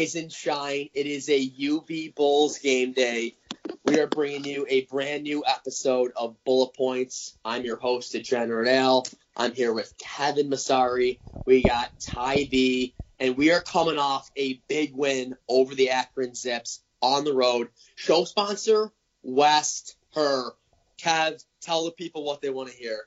Rise and shine. It is a UB Bulls game day. We are bringing you a brand new episode of Bullet Points. I'm your host, Degenerate Al. I'm here with Kevin Masari. We got Ty B, and we are coming off a big win over the Akron Zips on the road. Show sponsor, West Herr. Kev, tell the people what they want to hear.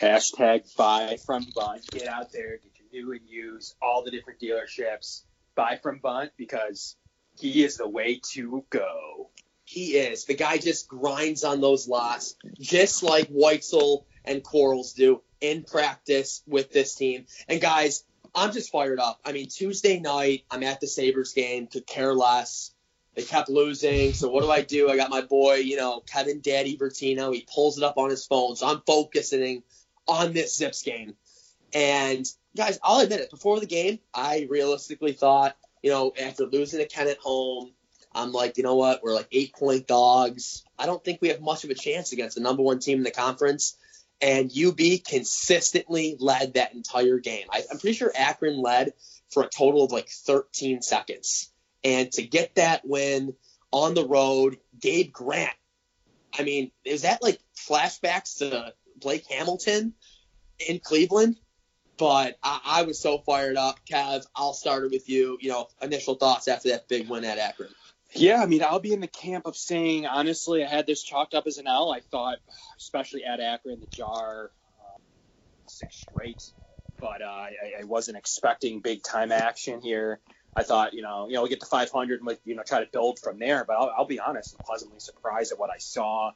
Hashtag buy from Bunt. Get out there, get your new and used, all the different dealerships. Buy from Bunt because he is the way to go. He is. The guy just grinds on those lots, just like Whitesell and Quarles do in practice with this team. And guys, I'm just fired up. I mean, Tuesday night, I'm at the Sabres game, could care less. They kept losing. So what do I do? I got my boy, you know, Kevin Daddy Bertino. He pulls it up on his phone. So I'm focusing on this Zips game. And guys, I'll admit it. Before the game, I realistically thought, you know, after losing to Kent at home, I'm like, you know what? We're like eight point dogs. I don't think we have much of a chance against the number one team in the conference. And UB consistently led that entire game. I, I'm pretty sure Akron led for a total of like 13 seconds. And to get that win on the road, Gabe Grant. I mean, is that like flashbacks to Blake Hamilton in Cleveland? But I, I was so fired up. Kev, I'll start it with you. You know, initial thoughts after that big win at Akron. Yeah, I mean, I'll be in the camp of saying, honestly, I had this chalked up as an L. I thought, especially at Akron, the jar, uh, six straight. But uh, I, I wasn't expecting big time action here. I thought, you know, you know, we get to 500 and, we, you know, try to build from there. But I'll, I'll be honest, I'm pleasantly surprised at what I saw.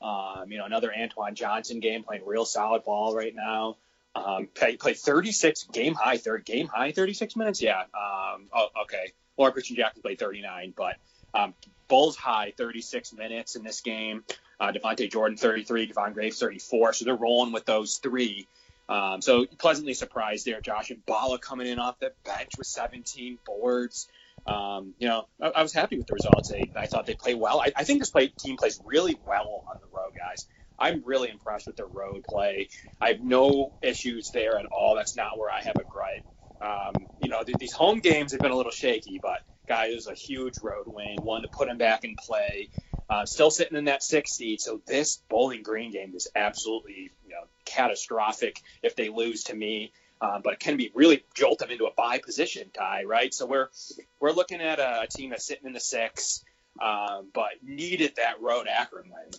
Um, you know, another Antoine Johnson game playing real solid ball right now. Um, play, play 36 game high, third game high, 36 minutes. Yeah. Um, oh, okay. Loren Cristian Jackson played 39, but um, Bulls high 36 minutes in this game. Uh, Davonta Jordan 33, Devon Graves 34. So they're rolling with those three. Um, so pleasantly surprised there. Josh Mballa coming in off the bench with 17 boards. Um, you know, I, I, was happy with the results. I, I thought they played well. I, I think this play, team plays really well on the road, guys. I'm really impressed with their road play. I have no issues there at all. That's not where I have a gripe. Um, you know, th- these home games have been a little shaky, but guys, it was a huge road win, one to put him back in play. Uh, still sitting in that sixth seed. So this Bowling Green game is absolutely you know catastrophic if they lose to me. Um, but it can be really jolt them into a bye position tie, right? So we're we're looking at a, a team that's sitting in the six, um, but needed that road Akron win.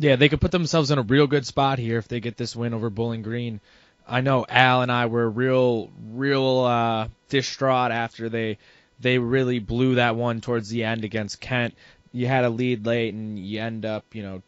Yeah, they could put themselves in a real good spot here if they get this win over Bowling Green. I know Al and I were real, real uh, distraught after they they really blew that one towards the end against Kent. You had a lead late and you end up, you know,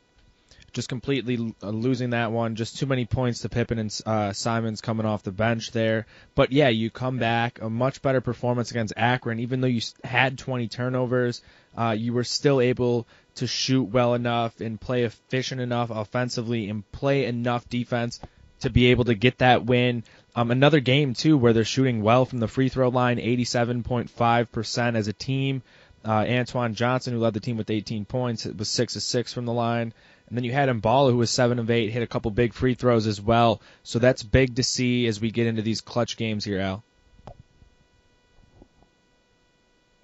just completely uh, losing that one. Just too many points to Pippen and uh, Simons coming off the bench there. But yeah, you come back a much better performance against Akron, even though you had 20 turnovers. Uh, you were still able to shoot well enough and play efficient enough offensively and play enough defense to be able to get that win. Um, another game too where they're shooting well from the free throw line, 87.5% as a team. Uh, Antoine Johnson, who led the team with 18 points, was six of six from the line. And then you had Mballa, who was seven of eight, hit a couple big free throws as well. So that's big to see as we get into these clutch games here, Al.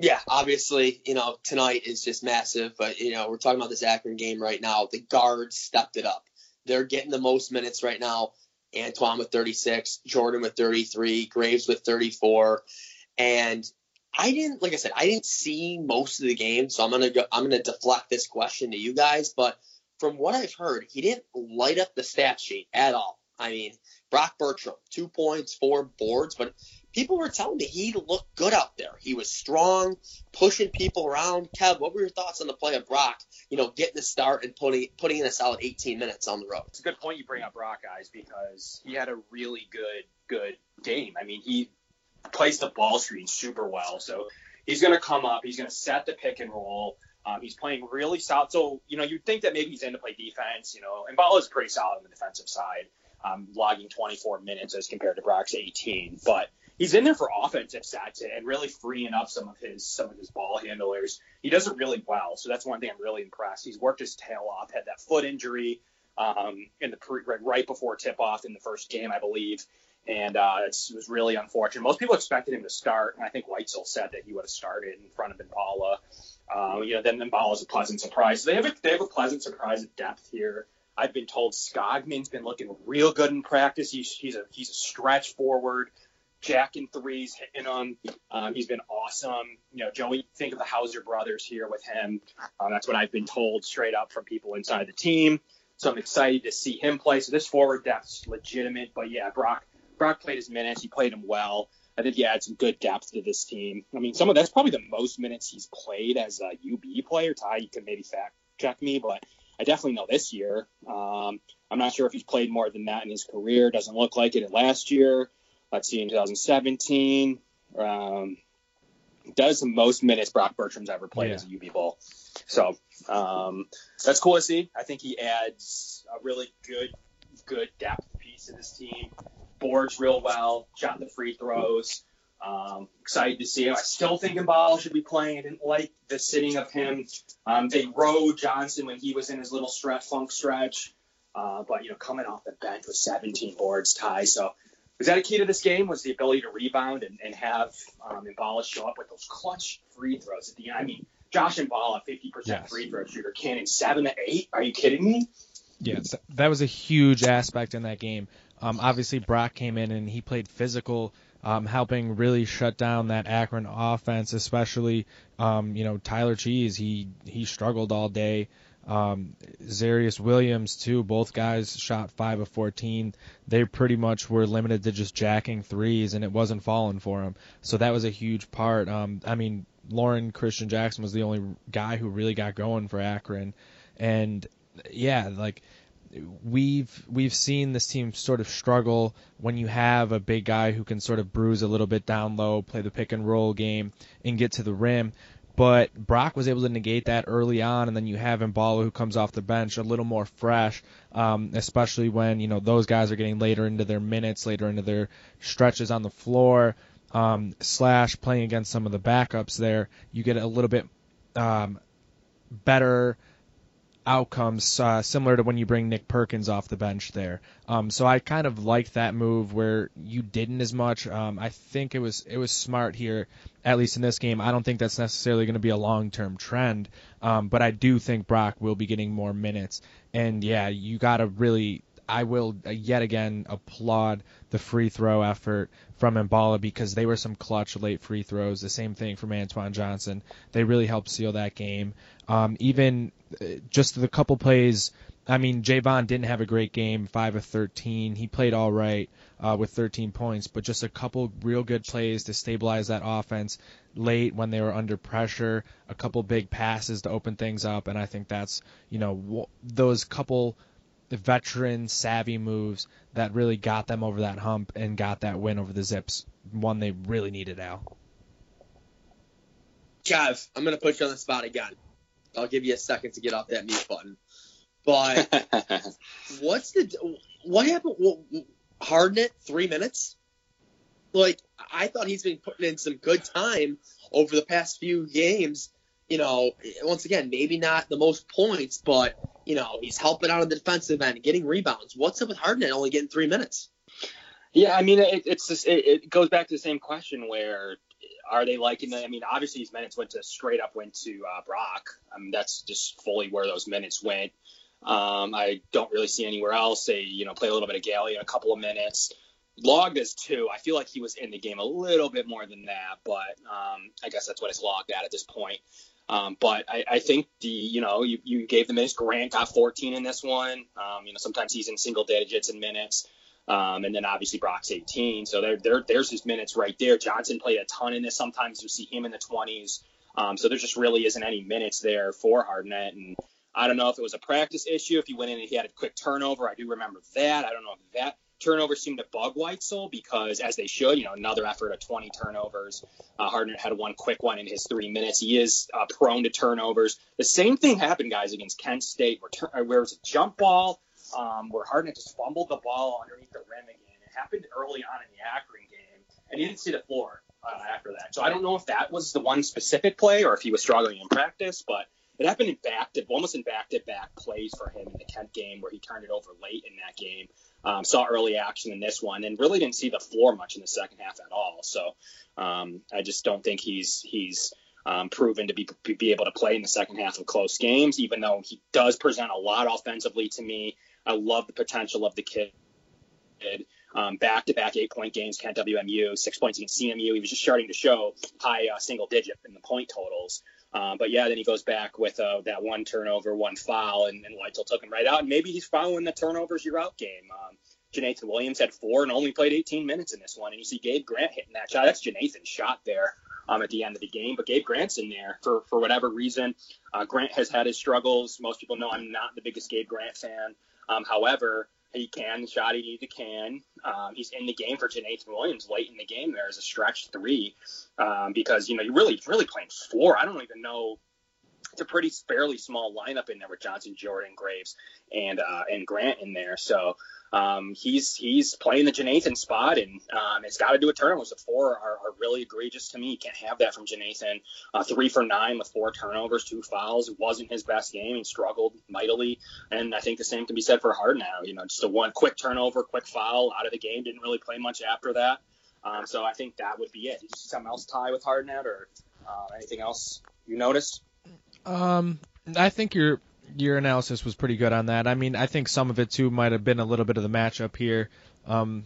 Yeah, obviously, you know, tonight is just massive, but you know, we're talking about this Akron game right now. The guards stepped it up. They're getting the most minutes right now. Antoine with 36, Jordan with 33, Graves with 34, and I didn't, like I said, I didn't see most of the game, so I'm gonna go, I'm gonna deflect this question to you guys. But from what I've heard, he didn't light up the stat sheet at all. I mean, Brock Bertram, two points, four boards, but people were telling me he looked good out there. He was strong, pushing people around. Kev, what were your thoughts on the play of Brock? You know, getting the start and putting putting in a solid 18 minutes on the road. It's a good point you bring up Brock, guys, because he had a really good good game. I mean, he plays the ball screen super well, so he's going to come up. He's going to set the pick and roll. Um, he's playing really solid. So, you know, you'd think that maybe he's in to play defense, you know, and is pretty solid on the defensive side, um, logging 24 minutes as compared to Brock's 18. But he's in there for offensive stats and really freeing up some of his some of his ball handlers. He does it really well, so that's one thing I'm really impressed. He's worked his tail off, had that foot injury um, in the pre, right before tip off in the first game, I believe, and uh, it was really unfortunate. Most people expected him to start, and I think Whitesell said that he would have started in front of Mballa. Um, you know, then Mballa is a pleasant surprise. They have a, they have a pleasant surprise at depth here. I've been told Skogman's been looking real good in practice. He's he's a he's a stretch forward, jacking threes, hitting them. Um, he's been awesome. You know, Joey, think of the Hauser brothers here with him. Um, that's what I've been told straight up from people inside the team. So I'm excited to see him play. So this forward depth's legitimate. But yeah, Brock Brock played his minutes. He played them well. I think he adds some good depth to this team. I mean, some of that's probably the most minutes he's played as a UB player. Ty, you can maybe fact check me, but I definitely know this year. Um, I'm not sure if he's played more than that in his career. Doesn't look like it last year. Let's see in 2017. Um, does the most minutes Brock Bertram's ever played yeah. as a UB Bull. So um, that's cool to see. I think he adds a really good, good depth piece to this team boards real well, shot the free throws. Um, excited to see him. I still think Mballa should be playing. I didn't like the sitting of him. Um, they rode Johnson when he was in his little stretch funk stretch, uh, but you know coming off the bench with 17 boards, ties. So was that a key to this game? Was the ability to rebound and, and have um, Mballa show up with those clutch free throws at the end? I mean, Josh Mballa, 50% yes. free throw shooter, canning seven to eight. Are you kidding me? Yes, that was a huge aspect in that game. Um, obviously, Brock came in and he played physical, um, helping really shut down that Akron offense, especially um, you know Tyler Cheese. He he struggled all day. Um, Xeyrius Williams too. Both guys shot five of 14. They pretty much were limited to just jacking threes, and it wasn't falling for them. So that was a huge part. Um, I mean, Loren Cristian Jackson was the only guy who really got going for Akron, and yeah, like we've we've seen this team sort of struggle when you have a big guy who can sort of bruise a little bit down low, play the pick and roll game, and get to the rim. But Brock was able to negate that early on, and then you have Mballa who comes off the bench a little more fresh, um, especially when you know those guys are getting later into their minutes, later into their stretches on the floor, um, slash playing against some of the backups there. You get a little bit um, better outcomes uh, similar to when you bring Nick Perkins off the bench there. Um, so I kind of liked that move where you didn't as much. Um, I think it was it was smart here, at least in this game. I don't think that's necessarily going to be a long term trend, um, but I do think Brock will be getting more minutes. And yeah, you got to really. I will yet again applaud the free throw effort from Mballa because they were some clutch late free throws. The same thing from Antoine Johnson. They really helped seal that game. Um, even uh, just the couple plays. I mean, Jayvon didn't have a great game, five of 13. He played all right uh, with 13 points, but just a couple real good plays to stabilize that offense late when they were under pressure. A couple big passes to open things up, and I think that's you know those couple veteran savvy moves that really got them over that hump and got that win over the Zips. One they really needed, Al. Kev, I'm going to put you on the spot again. I'll give you a second to get off that mute button. But what's the what happened? Well, Hardnett three minutes. Like I thought he's been putting in some good time over the past few games. You know, once again, maybe not the most points, but you know he's helping out on the defensive end, getting rebounds. What's up with Hardnett only getting three minutes? Yeah, I mean, it, it's just, it, it goes back to the same question where are they liking it? I mean, obviously his minutes went to straight up went to uh, Brock. I mean, that's just fully where those minutes went. Um, I don't really see anywhere else. They, you know, play a little bit of Galley in a couple of minutes. Logged as two. I feel like he was in the game a little bit more than that, but um, I guess that's what it's logged at at this point. Um, but I, I, think the, you know, you, you gave the minutes. Grant got 14 in this one. Um, you know, sometimes he's in single digits in minutes. Um, and then obviously Brock's 18. So there, there, there's his minutes right there. Johnson played a ton in this. Sometimes you see him in the 20s. Um, so there just really isn't any minutes there for Hardnett. And I don't know if it was a practice issue, if he went in and he had a quick turnover. I do remember that. I don't know if that turnover seemed to bug Whitesell because, as they should, you know, another effort of 20 turnovers. Uh, Hardnett had one quick one in his three minutes. He is uh, prone to turnovers. The same thing happened, guys, against Kent State, where, tur- where it was a jump ball um, where Hardnett just fumbled the ball underneath the rim again. It happened early on in the Akron game, and he didn't see the floor uh, after that. So I don't know if that was the one specific play or if he was struggling in practice, but it happened in back to almost in back to back plays for him in the Kent game where he turned it over late in that game. Um, saw early action in this one and really didn't see the floor much in the second half at all. So um, I just don't think he's he's um, proven to be be able to play in the second half of close games, even though he does present a lot offensively to me. I love the potential of the kid. Um, back-to-back eight-point games, Kent WMU, six points against CMU. He was just starting to show high uh, single-digit in the point totals. Um, but yeah, then he goes back with uh, that one turnover, one foul, and, and Whitesell took him right out. And maybe he's following the turnovers you're out game. Um, Jeenathan Williams had four and only played 18 minutes in this one. And you see Gabe Grant hitting that shot. That's Jeenathan's shot there um, at the end of the game. But Gabe Grant's in there for, for whatever reason. Uh, Grant has had his struggles. Most people know I'm not the biggest Gabe Grant fan. Um, however, he can shot he needed can. Um, he's in the game for Jeenathan Williams late in the game there as a stretch three um, because you know you really really playing four. I don't even know. It's a pretty fairly small lineup in there with Johnson, Jordan, Graves, and uh, and Grant in there. So um, he's he's playing the Jeenathan spot, and um, it's got to do a turnovers. The four are, are, really egregious to me. You can't have that from Jeenathan. Uh, three for nine with four turnovers, two fouls. It wasn't his best game. He struggled mightily, and I think the same can be said for Hardnett. You know, just a one quick turnover, quick foul out of the game. Didn't really play much after that. Um, so I think that would be it. Something else tie with Hardnett, or uh, anything else you noticed? Um, I think you're your analysis was pretty good on that. I mean, I think some of it too might have been a little bit of the matchup here. Um,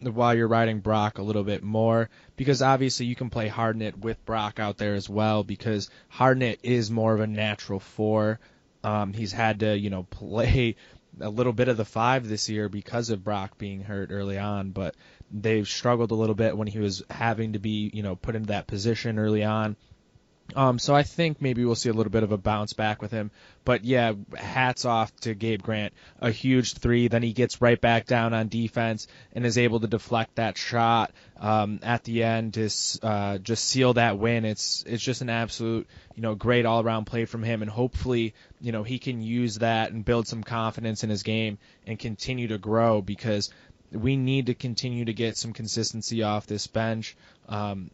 while you're riding Brock a little bit more because obviously you can play Hardnett with Brock out there as well because Hardnett is more of a natural four. Um, he's had to you know play a little bit of the five this year because of Brock being hurt early on, but they've struggled a little bit when he was having to be you know put into that position early on. Um, so I think maybe we'll see a little bit of a bounce back with him. But yeah, hats off to Gabe Grant. A huge three. Then he gets right back down on defense and is able to deflect that shot um, at the end to uh, just seal that win. It's it's just an absolute you know great all around play from him, and hopefully you know he can use that and build some confidence in his game and continue to grow because we need to continue to get some consistency off this bench. Um,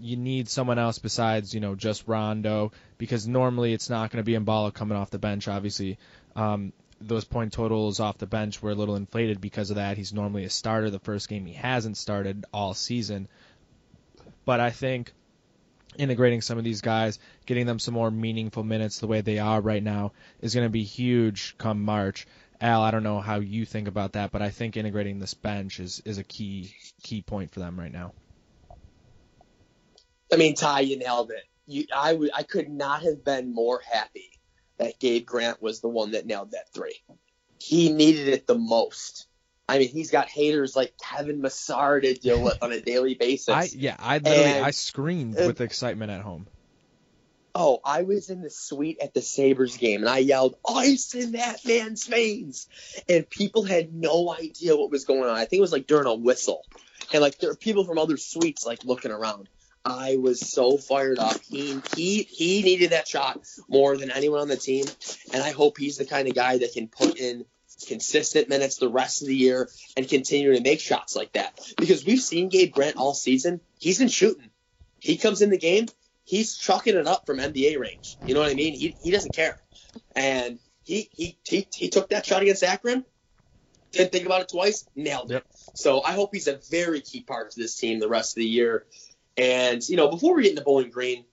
you need someone else besides you know just Rondo because normally it's not going to be Mballa coming off the bench. Obviously, um, those point totals off the bench were a little inflated because of that. He's normally a starter. The first game he hasn't started all season, but I think integrating some of these guys, getting them some more meaningful minutes the way they are right now is going to be huge come March. Al, I don't know how you think about that, but I think integrating this bench is, is a key key point for them right now. I mean, Ty, you nailed it. You, I, w- I could not have been more happy that Gabe Grant was the one that nailed that three. He needed it the most. I mean, he's got haters like Kevin Massar to deal with on a daily basis. I, yeah, I literally and, I screamed with excitement at home. Oh, I was in the suite at the Sabres game and I yelled, Ice in that man's veins. And people had no idea what was going on. I think it was like during a whistle. And like there were people from other suites like looking around. I was so fired up. He he he needed that shot more than anyone on the team, and I hope he's the kind of guy that can put in consistent minutes the rest of the year and continue to make shots like that. Because we've seen Gabe Grant all season. He's been shooting. He comes in the game, he's chucking it up from NBA range. You know what I mean? He he doesn't care. And he he he, he took that shot against Akron. Didn't think about it twice. Nailed it. Yep. So I hope he's a very key part of this team the rest of the year. And, you know, before we get into Bowling Green,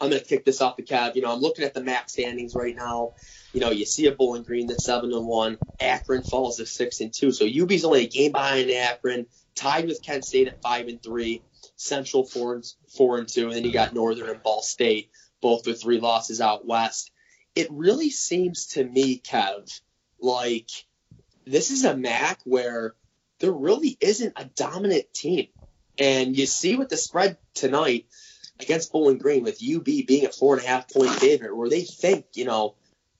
I'm going to kick this off the cab. You know, I'm looking at the MAC standings right now. You know, you see a Bowling Green that's seven and one. Akron falls to six and two. So UB's only a game behind Akron, tied with Kent State at five and three. Central four and four and two, and then you got Northern and Ball State, both with three losses out west. It really seems to me, Kev, like this is a MAC where there really isn't a dominant team. And you see with the spread tonight against Bowling Green with UB being a four and a half point favorite, where they think, you know,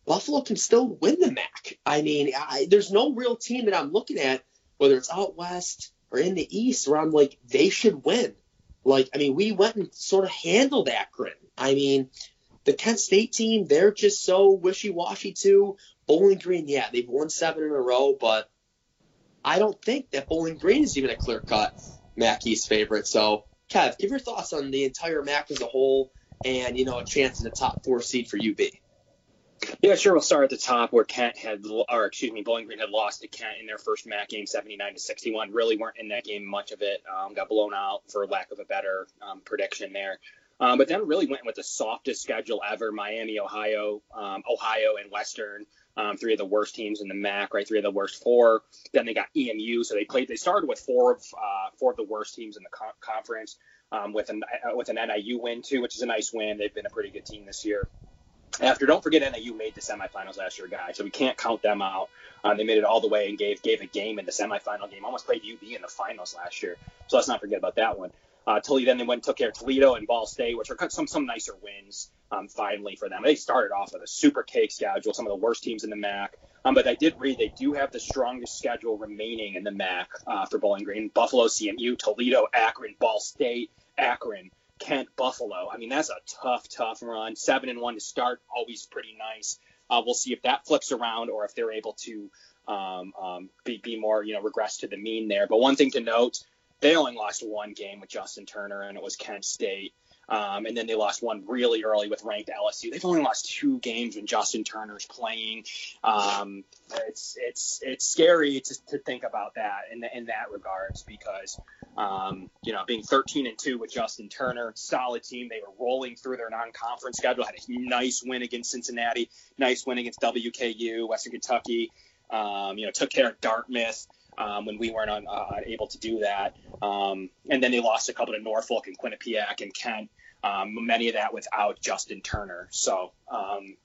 Buffalo can still win the MAC. I mean, I, there's no real team that I'm looking at, whether it's out west or in the east, where I'm like, they should win. Like, I mean, we went and sort of handled Akron. I mean, the Kent State team, they're just so wishy washy too. Bowling Green, yeah, they've won seven in a row, but I don't think that Bowling Green is even a clear cut Mackey's favorite. So, Kev, give your thoughts on the entire MAC as a whole, and you know, a chance in the top four seed for UB. Yeah, sure. We'll start at the top where Kent had, or excuse me, Bowling Green had lost to Kent in their first MAC game, 79 to 61. Really weren't in that game much of it. Um, got blown out for lack of a better um, prediction there. Um, but then really went with the softest schedule ever: Miami, Ohio, um, Ohio, and Western. Um, three of the worst teams in the MAC, right? Three of the worst four. Then they got EMU, so they played. They started with four of uh, four of the worst teams in the co- conference, um, with an uh, with an NIU win too, which is a nice win. They've been a pretty good team this year. After, don't forget NIU made the semifinals last year, guys, so we can't count them out. Um, they made it all the way and gave gave a game in the semifinal game. Almost played UB in the finals last year, so let's not forget about that one. Uh, Toledo then they went and took care of Toledo and Ball State, which are some some nicer wins um, finally for them. They started off with a super cake schedule, some of the worst teams in the MAC. Um, but I did read they do have the strongest schedule remaining in the MAC uh, for Bowling Green: Buffalo, CMU, Toledo, Akron, Ball State, Akron, Kent, Buffalo. I mean that's a tough, tough run. Seven and one to start, always pretty nice. Uh, we'll see if that flips around or if they're able to um, um, be, be more, you know, regress to the mean there. But one thing to note, they only lost one game with Justin Turner, and it was Kent State. Um, and then they lost one really early with ranked LSU. They've only lost two games when Justin Turner's playing. Um, it's it's it's scary to, to think about that in the, in that regards because um, you know being 13 and two with Justin Turner, solid team. They were rolling through their non-conference schedule. Had a nice win against Cincinnati, nice win against WKU, Western Kentucky. Um, you know took care of Dartmouth um, when we weren't on, uh, able to do that. Um, and then they lost a couple to Norfolk and Quinnipiac and Kent. Um, many of that without Justin Turner. So um,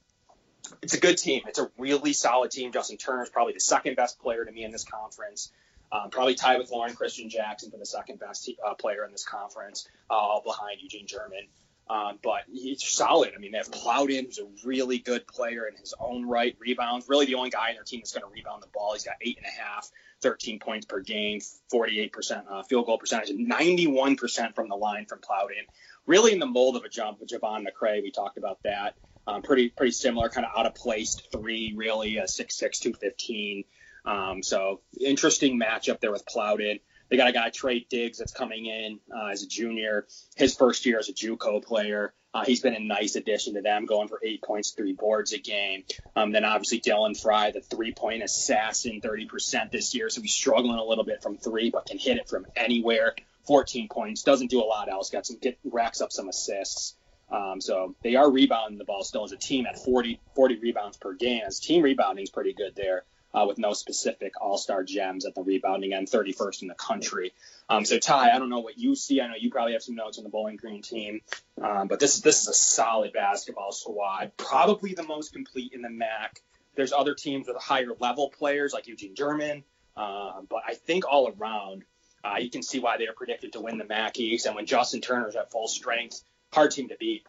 it's a good team. It's a really solid team. Justin Turner is probably the second best player to me in this conference. Um, probably tied with Loren Cristian Jackson for the second best uh, player in this conference, uh, all behind Eugene German. Um, but he's solid. I mean, they have Plowden, who's a really good player in his own right, rebounds. Really, the only guy in their team that's going to rebound the ball. He's got eight and a half, 13 points per game, 48% uh, field goal percentage, 91% from the line from Plowden. Really in the mold of a jump with Javon McCrea. We talked about that. Um, pretty pretty similar, kind of out of place three, really, a 6'6", 215. Um, so interesting matchup there with Plowden. They got a guy Trey Diggs that's coming in uh, as a junior. His first year as a JUCO player. Uh, he's been a nice addition to them, going for eight points, three boards a game. Um, then obviously Dylan Frye, the three-point assassin, 30% this year, so he's struggling a little bit from three, but can hit it from anywhere. 14 points, doesn't do a lot else. Got some get racks up some assists. Um, so they are rebounding the ball still as a team at 40 40 rebounds per game. As team rebounding is pretty good there uh, with no specific all star gems at the rebounding end, 31st in the country. Um, so, Ty, I don't know what you see. I know you probably have some notes on the Bowling Green team, um, but this, this is a solid basketball squad, probably the most complete in the MAC. There's other teams with higher level players like Eugene German, uh, but I think all around, uh, you can see why they are predicted to win the MAC East. And when Justin Turner's at full strength, hard team to beat.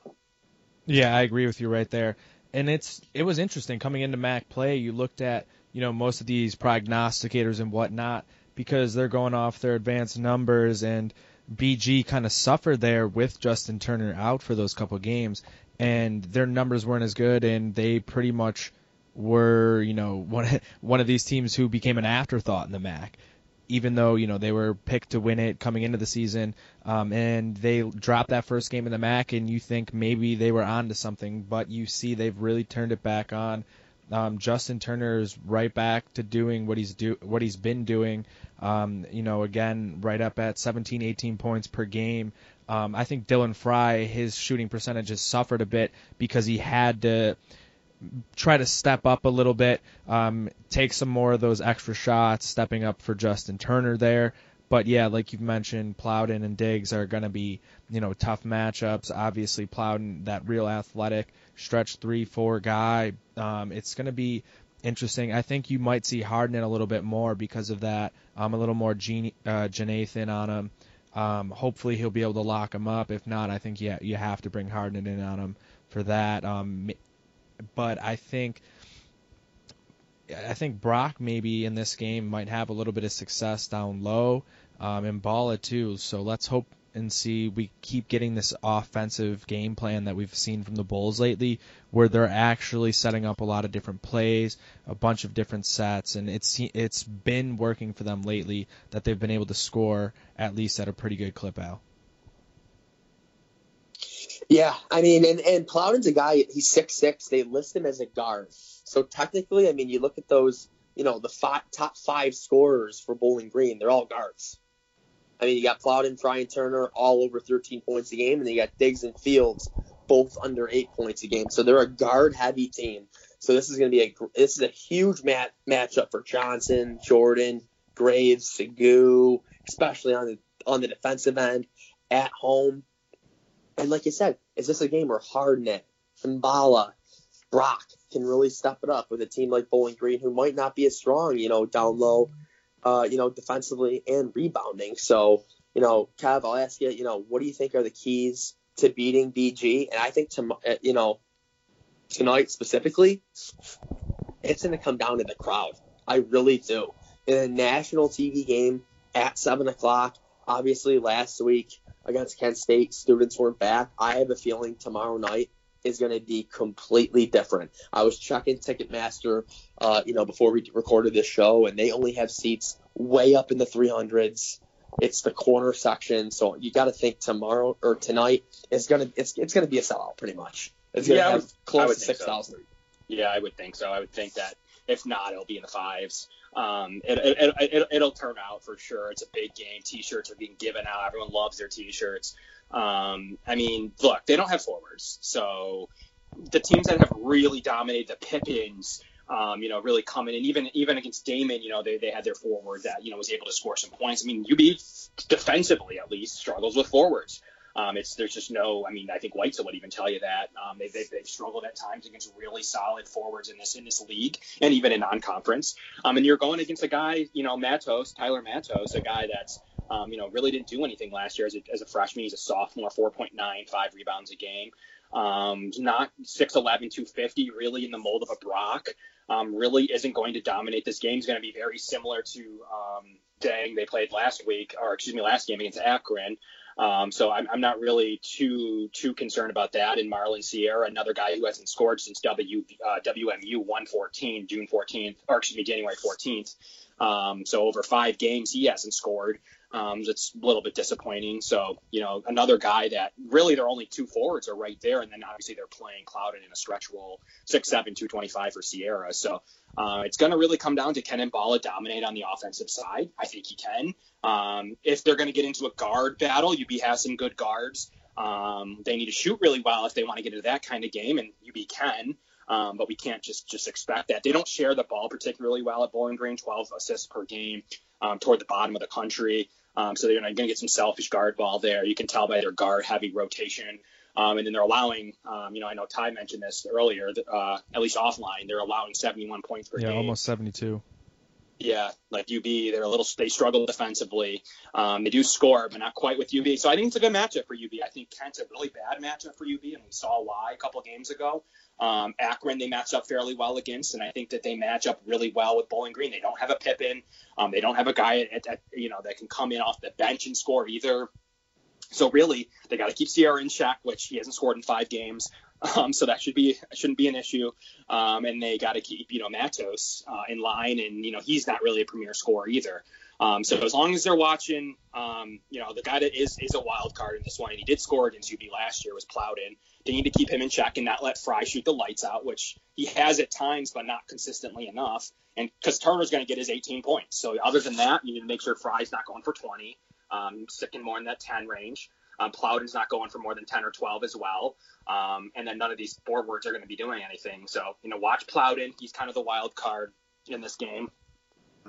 Yeah, I agree with you right there. And it's it was interesting coming into MAC play. You looked at you know most of these prognosticators and whatnot because they're going off their advanced numbers and BG kind of suffered there with Justin Turner out for those couple games and their numbers weren't as good and they pretty much were you know one one of these teams who became an afterthought in the MAC even though you know they were picked to win it coming into the season, um, and they dropped that first game in the MAC, and you think maybe they were on to something, but you see they've really turned it back on. Um, Justin Turner is right back to doing what he's do what he's been doing. Um, you know, again, right up at 17, 18 points per game. Um, I think Dylan Frye, his shooting percentage has suffered a bit because he had to try to step up a little bit, um, take some more of those extra shots, stepping up for Justin Turner there. But yeah, like you've mentioned, Plowden and Diggs are going to be, you know, tough matchups. Obviously, Plowden, that real athletic stretch three, four guy. Um, it's going to be interesting. I think you might see Hardnett a little bit more because of that. Um, a little more Gene, uh, on him. Um, hopefully he'll be able to lock him up. If not, I think yeah, you have to bring Hardnett in on him for that. Um, but I think I think Brock maybe in this game might have a little bit of success down low, um, and Balla too. So let's hope and see we keep getting this offensive game plan that we've seen from the Bulls lately, where they're actually setting up a lot of different plays, a bunch of different sets, and it's it's been working for them lately that they've been able to score at least at a pretty good clip out. Yeah, Yeah, I mean, and and Plowden's a guy. He's six six. They list him as a guard. So technically, I mean, you look at those, you know, the five, top five scorers for Bowling Green. They're all guards. I mean, you got Plowden, Frye, and Turner all over 13 points a game, and then you got Diggs and Fields both under eight points a game. So they're a guard-heavy team. So this is going to be a this is a huge mat, matchup for Johnson, Jordan, Graves, Segu, especially on the on the defensive end at home. And like you said, is this a game where Hardnett, Mballa, Brock can really step it up with a team like Bowling Green, who might not be as strong, you know, down low, uh, you know, defensively and rebounding. So, you know, Kev, I'll ask you, you know, what do you think are the keys to beating BG? And I think to, uh, you know, tonight specifically, it's going to come down to the crowd. I really do. In a national TV game at seven o'clock, obviously last week against Kent State, students weren't back. I have a feeling tomorrow night is going to be completely different. I was checking Ticketmaster, uh, you know, before we recorded this show, and they only have seats way up in the 300s. It's the corner section, so you got to think tomorrow or tonight is gonna it's it's gonna be a sellout pretty much. It's gonna Yeah, have would- close to six thousand. Yeah, I would think so. I would think that if not, it'll be in the fives. Um, it, it, it, it, it'll turn out for sure. It's a big game. T-shirts are being given out. Everyone loves their T-shirts. Um, I mean, look, they don't have forwards, so the teams that have really dominated the Pippins, um, you know, really coming in. Even even against Damon, you know, they, they had their forward that you know was able to score some points. I mean, UB defensively at least struggles with forwards. Um, it's there's just no. I mean, I think Whitesell would even tell you that um, they, they they've struggled at times against really solid forwards in this in this league and even in non-conference. Um, and you're going against a guy, you know, Matos, Tyler Matos, a guy that's um, you know really didn't do anything last year as a, as a freshman. He's a sophomore, 4.9, five rebounds a game. Um, not 6'11, 250, really in the mold of a Brock. Um, really isn't going to dominate this game. He's going to be very similar to um, Dang they played last week, or excuse me, last game against Akron. Um, so I'm, I'm not really too too concerned about that. And Marlon Sierra, another guy who hasn't scored since W uh, WMU 114, June 14th, or excuse me, January 14th. Um, so over five games, he hasn't scored. Um, it's a little bit disappointing. So you know, another guy that really their only two forwards are right there, and then obviously they're playing Plowden in a stretch role, six seven, 225 for Sierra. So uh, it's going to really come down to can Mballa dominate on the offensive side. I think he can. Um, if they're going to get into a guard battle, UB has some good guards. Um, they need to shoot really well if they want to get into that kind of game, and UB can. Um, but we can't just just expect that. They don't share the ball particularly well at Bowling Green, 12 assists per game, um, toward the bottom of the country. Um, so they're going to get some selfish guard ball there. You can tell by their guard heavy rotation. Um, and then they're allowing, um, you know, I know Ty mentioned this earlier, uh, at least offline, they're allowing 71 points per Yeah, game. Yeah, almost 72. Yeah, like UB, they're a little they struggle defensively. Um, they do score, but not quite with UB. So I think it's a good matchup for UB. I think Kent's a really bad matchup for UB, and we saw why a couple games ago. Um, Akron they match up fairly well against, and I think that they match up really well with Bowling Green. They don't have a Pippin, um, they don't have a guy at, at, you know that can come in off the bench and score either. So really, they got to keep Sierra in check, which he hasn't scored in five games. Um, so that should be shouldn't be an issue. Um, and they got to keep you know Matos uh, in line, and you know he's not really a premier scorer either. Um, so as long as they're watching, um, you know the guy that is is a wild card in this one, and he did score against UB last year was Plowden. They need to keep him in check and not let Frye shoot the lights out, which he has at times, but not consistently enough. And because Turner's going to get his 18 points, so other than that, you need to make sure Frye's not going for 20, um, sticking more in that 10 range. Um, Plowden's not going for more than 10 or 12 as well. Um, and then none of these forwards are going to be doing anything. So, you know, watch Plowden. He's kind of the wild card in this game.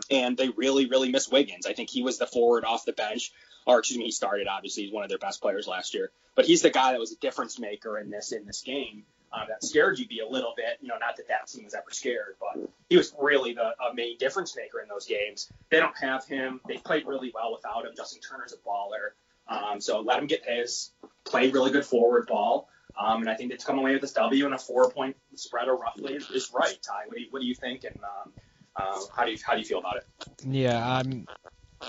And they really, really miss Wiggins. I think he was the forward off the bench, or excuse me, he started. Obviously, he's one of their best players last year. But he's the guy that was a difference maker in this in this game. Uh, that scared UB a little bit. You know, not that that team was ever scared, but he was really the main difference maker in those games. They don't have him. They played really well without him. Justin Turner's a baller. Um, so let him get his, play really good forward ball. Um, and I think to come away with this W and a four point spread or roughly is, is right. Ty, what do you, what do you think? And um, uh, how do you how do you feel about it? Yeah, I'm.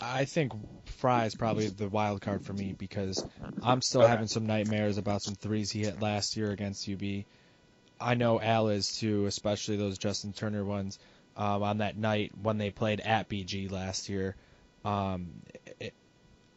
I think Frye is probably the wild card for me because I'm still Okay. having some nightmares about some threes he hit last year against UB. I know Al is too, especially those Justin Turner ones. Um, on that night when they played at BG last year, um, it,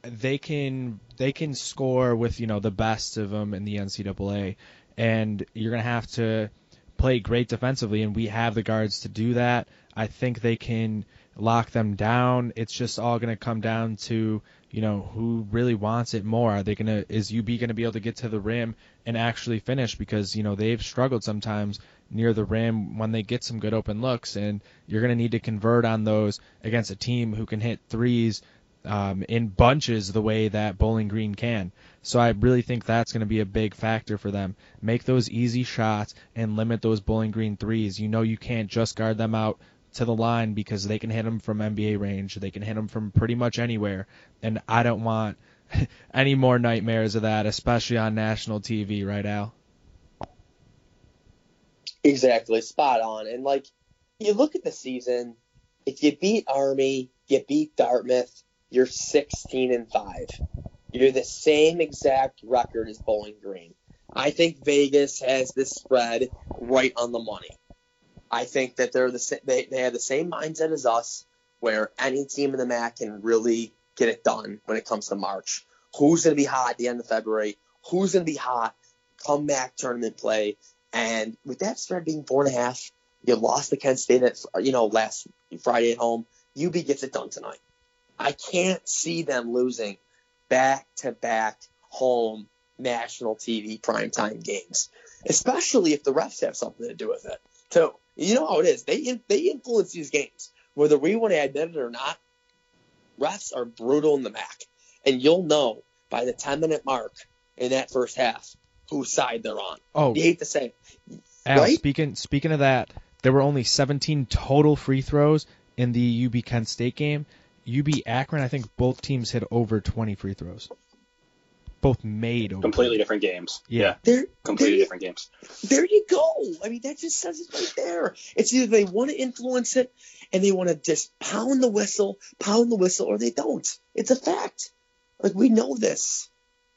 they can they can score with you know the best of them in the NCAA, and you're gonna have to play great defensively, and we have the guards to do that. I think they can lock them down. It's just all gonna come down to you know who really wants it more. Are they gonna is UB gonna be able to get to the rim and actually finish because you know they've struggled sometimes near the rim when they get some good open looks, and you're gonna need to convert on those against a team who can hit threes um, in bunches the way that Bowling Green can. So I really think that's going to be a big factor for them. Make those easy shots and limit those Bowling Green threes. You know you can't just guard them out to the line because they can hit them from NBA range. They can hit them from pretty much anywhere. And I don't want any more nightmares of that, especially on national TV, right, Al? Exactly, spot on. And like, you look at the season, if you beat Army, you beat Dartmouth, you're 16 and 5. You're the same exact record as Bowling Green. I think Vegas has this spread right on the money. I think that they're the they, they have the same mindset as us, where any team in the MAC can really get it done when it comes to March. Who's going to be hot at the end of February? Who's going to be hot come MAC tournament play? And with that spread being four and a half, you lost to Kent State at you know last Friday at home. UB gets it done tonight. I can't see them losing back to back home national TV primetime games, especially if the refs have something to do with it too. You know how it is. They they influence these games, whether we want to admit it or not. Refs are brutal in the MAC, and you'll know by the 10 minute mark in that first half whose side they're on. Oh, you hate to say, Al, right? speaking speaking of that, there were only 17 total free throws in the UB Kent State game. UB Akron, I think both teams hit over 20 free throws. Both made over. Completely different games. Yeah. They're, Completely they're- different games. There you go. I mean, that just says it right there. It's either they want to influence it and they want to just pound the whistle, pound the whistle, or they don't. It's a fact. Like we know this.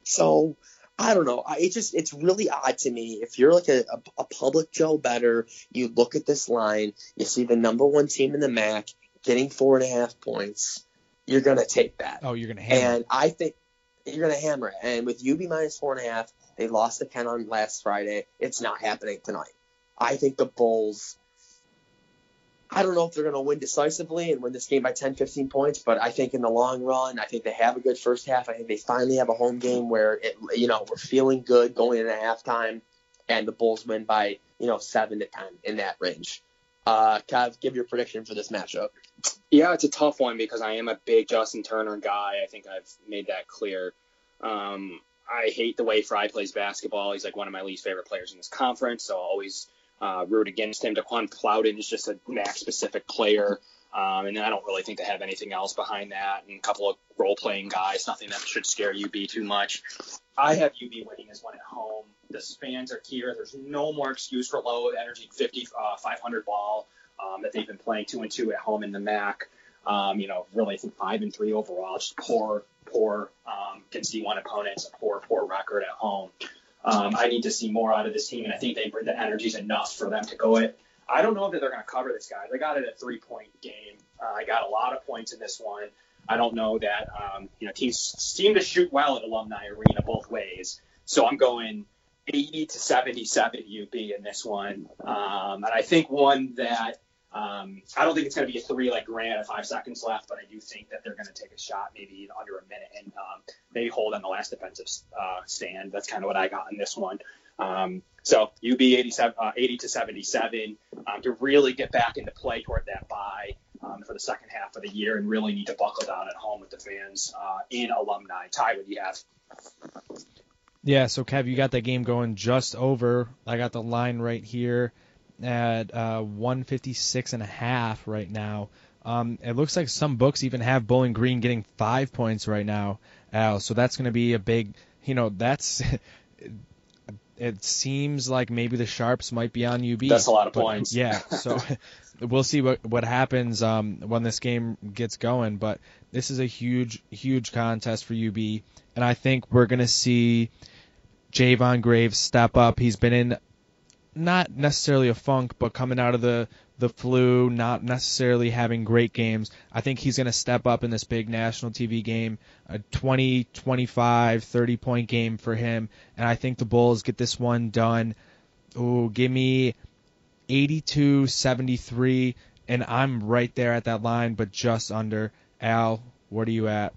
So I don't know. I it just it's really odd to me. If you're like a, a, a public Joe better, you look at this line, you see the number one team in the MAC getting four and a half points. You're gonna take that. Oh, you're gonna hammer. And I think you're going to hammer it. And with UB minus four and a half, they lost to Penn on last Friday. It's not happening tonight. I think the Bulls. I don't know if they're going to win decisively and win this game by 10, 15 points, but I think in the long run, I think they have a good first half. I think they finally have a home game where it, you know, we're feeling good going into halftime, and the Bulls win by you know seven to ten in that range. Uh, give your prediction for this matchup. Yeah, it's a tough one because I am a big Justin Turner guy. I think I've made that clear. Um, I hate the way Frye plays basketball. He's like one of my least favorite players in this conference, so I'll always uh, root against him. Daeqwon Plowden is just a MAC specific player. Um, and then I don't really think they have anything else behind that, and a couple of role playing guys, nothing that should scare UB too much. I have UB winning as one at home. The fans are here. There's no more excuse for low energy 50, uh, 500 ball um, that they've been playing two and two at home in the MAC. Um, you know, really, I think five and three overall. Just poor, poor um, against D1 opponents. A poor, poor record at home. Um, I need to see more out of this team, and I think they bring the energy's enough for them to go it. I don't know that they're going to cover this guy. They got it a three point game. Uh, I got a lot of points in this one. I don't know that um, you know teams seem to shoot well at Alumni Arena both ways. So I'm going 80 to 77 UB in this one, um, and I think one that um, I don't think it's going to be a three like Grant at five seconds left, but I do think that they're going to take a shot maybe under a minute and um, maybe hold on the last defensive uh, stand. That's kind of what I got in this one. Um, so UB 87, uh, 80 to 77 um, to really get back into play toward that bye um, for the second half of the year and really need to buckle down at home with the fans uh, in alumni. Ty, what do you have? Yeah, so Kev, you got that game going just over. I got the line right here at uh, 156 and a half right now. Um, it looks like some books even have Bowling Green getting five points right now, Al. So that's going to be a big, you know, that's. it seems like maybe the sharps might be on UB. That's a lot of points. Yeah, so we'll see what what happens um, when this game gets going. But this is a huge, huge contest for UB, and I think we're gonna see Jayvon Graves step up. He's been in not necessarily a funk, but coming out of the the flu, not necessarily having great games. I think he's going to step up in this big national TV game, a 20, 25, 30 point game for him, and I think the Bulls get this one done. Ooh, give me 82-73, and I'm right there at that line, but just under. Al, what are you at?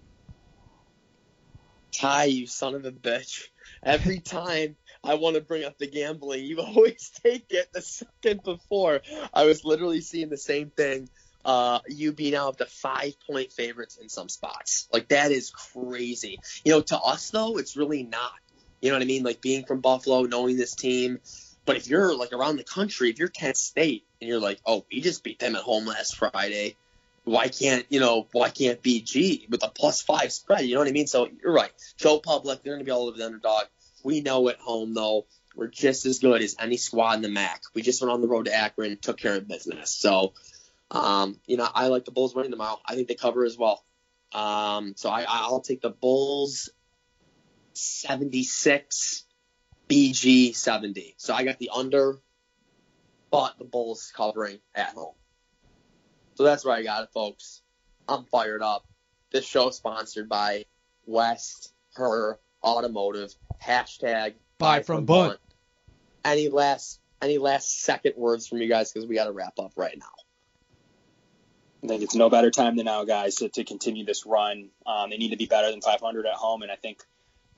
Ty, you son of a bitch. Every time I want to bring up the gambling, you always take it the second before. I was literally seeing the same thing. Uh, you being out of the five point favorites in some spots. Like that is crazy. You know, to us though, it's really not. You know what I mean? Like being from Buffalo, knowing this team. But if you're like around the country, if you're Kent State and you're like, oh, we just beat them at home last Friday, why can't you know why can't BG with a plus five spread? You know what I mean? So you're right. Joe Public, they're gonna be all over the underdog. We know at home though, we're just as good as any squad in the MAC. We just went on the road to Akron, took care of business. So, um, you know, I like the Bulls winning tomorrow. I think they cover as well. Um, so I, I'll take the Bulls 76, BG 70. So I got the under, but the Bulls covering at home. So that's where I got it, folks. I'm fired up. This show is sponsored by West Herr Automotive. Hashtag Buy from Bunt. Any last any last second words from you guys because we got to wrap up right now. I think it's no better time than now, guys, to, to continue this run. Um, they need to be better than 500 at home, and I think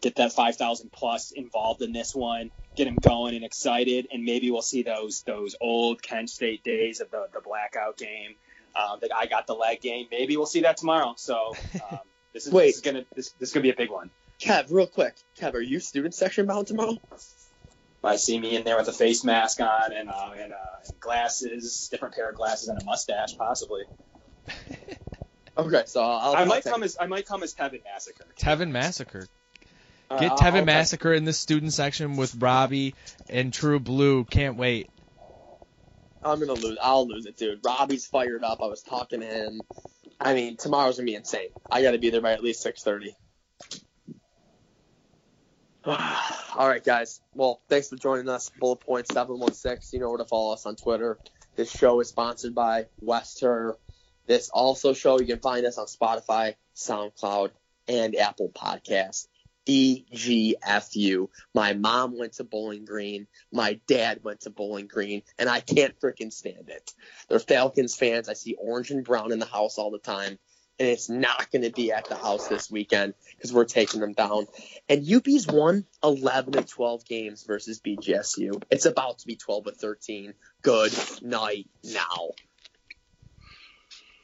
get that 5,000 plus involved in this one, get them going and excited, and maybe we'll see those those old Kent State days of the, the blackout game. Um, that I got the leg game. Maybe we'll see that tomorrow. So um, this is Wait. this is gonna this, this is gonna be a big one. Kev, real quick. Kev, are you student section bound tomorrow? I see me in there with a face mask on and uh, and, uh, and glasses, different pair of glasses, and a mustache, possibly. Okay, so I'll. I I'll might take- come as I might come as Tevin Massacre. Tevin Massacre. uh, Get I'll- Tevin I'll- Massacre in the student section with Robbie and True Blue. Can't wait. I'm gonna lose. I'll lose it, dude. Robbie's fired up. I was talking to him. I mean, tomorrow's gonna be insane. I got to be there by at least six thirty. All right, guys. Well, thanks for joining us. Bullet Point seven one six. You know where to follow us on Twitter. This show is sponsored by West Herr. This also show you can find us on Spotify, SoundCloud, and Apple Podcasts. EGFU. My mom went to Bowling Green. My dad went to Bowling Green, and I can't freaking stand it. They're Falcons fans. I see orange and brown in the house all the time, and it's not going to be at the house this weekend because we're taking them down. And UB's won 11 of 12 games versus BGSU. It's about to be 12 of 13. Good night now.